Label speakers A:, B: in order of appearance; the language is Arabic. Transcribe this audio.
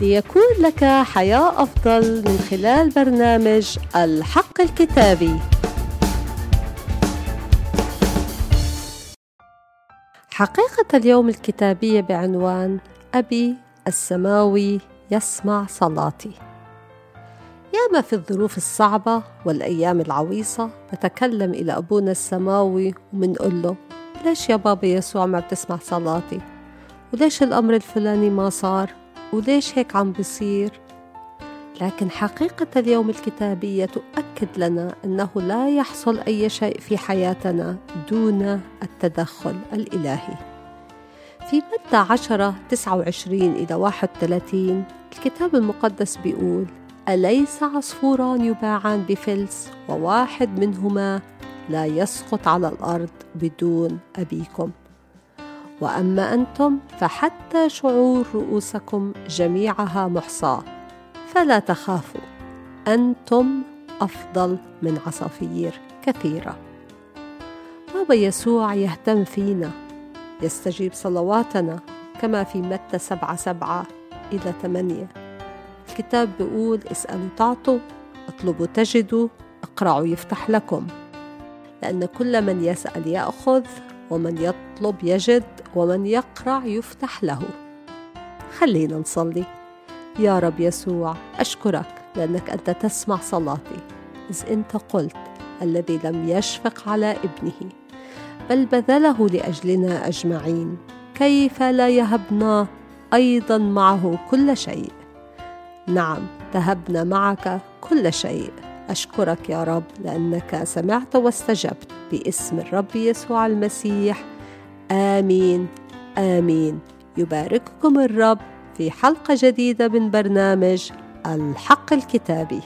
A: ليكون لك حياة أفضل من خلال برنامج الحق الكتابي. حقيقة اليوم الكتابية بعنوان أبي السماوي يسمع صلاتي. ياما في الظروف الصعبة والأيام العويصة نتكلم إلى أبونا السماوي ومنقول له ليش يا بابا يسوع ما بتسمع صلاتي؟ وليش الأمر الفلاني ما صار؟ وليش هيك عم بصير؟ لكن حقيقة اليوم الكتابية تؤكد لنا أنه لا يحصل أي شيء في حياتنا دون التدخل الإلهي في متى عشرة تسعة وعشرين إلى واحد وثلاثين الكتاب المقدس بيقول أليس عصفوران يباعان بفلس وواحد منهما لا يسقط على الأرض بدون أبيكم وأما أنتم فحتى شعور رؤوسكم جميعها محصاه فلا تخافوا أنتم أفضل من عصافير كثيرة. بابا يسوع يهتم فينا يستجيب صلواتنا كما في متى سبعة سبعة إلى ثمانية. الكتاب بيقول اسألوا تعطوا أطلبوا تجدوا اقرعوا يفتح لكم. لأن كل من يسأل يأخذ ومن يطلب يجد ومن يقرع يفتح له. خلينا نصلي. يا رب يسوع أشكرك لأنك أنت تسمع صلاتي. إذ أنت قلت الذي لم يشفق على ابنه. بل بذله لأجلنا أجمعين. كيف لا يهبنا أيضا معه كل شيء؟ نعم تهبنا معك كل شيء. أشكرك يا رب لأنك سمعت واستجبت باسم الرب يسوع المسيح. آمين آمين. يبارككم الرب في حلقة جديدة من برنامج الحق الكتابي.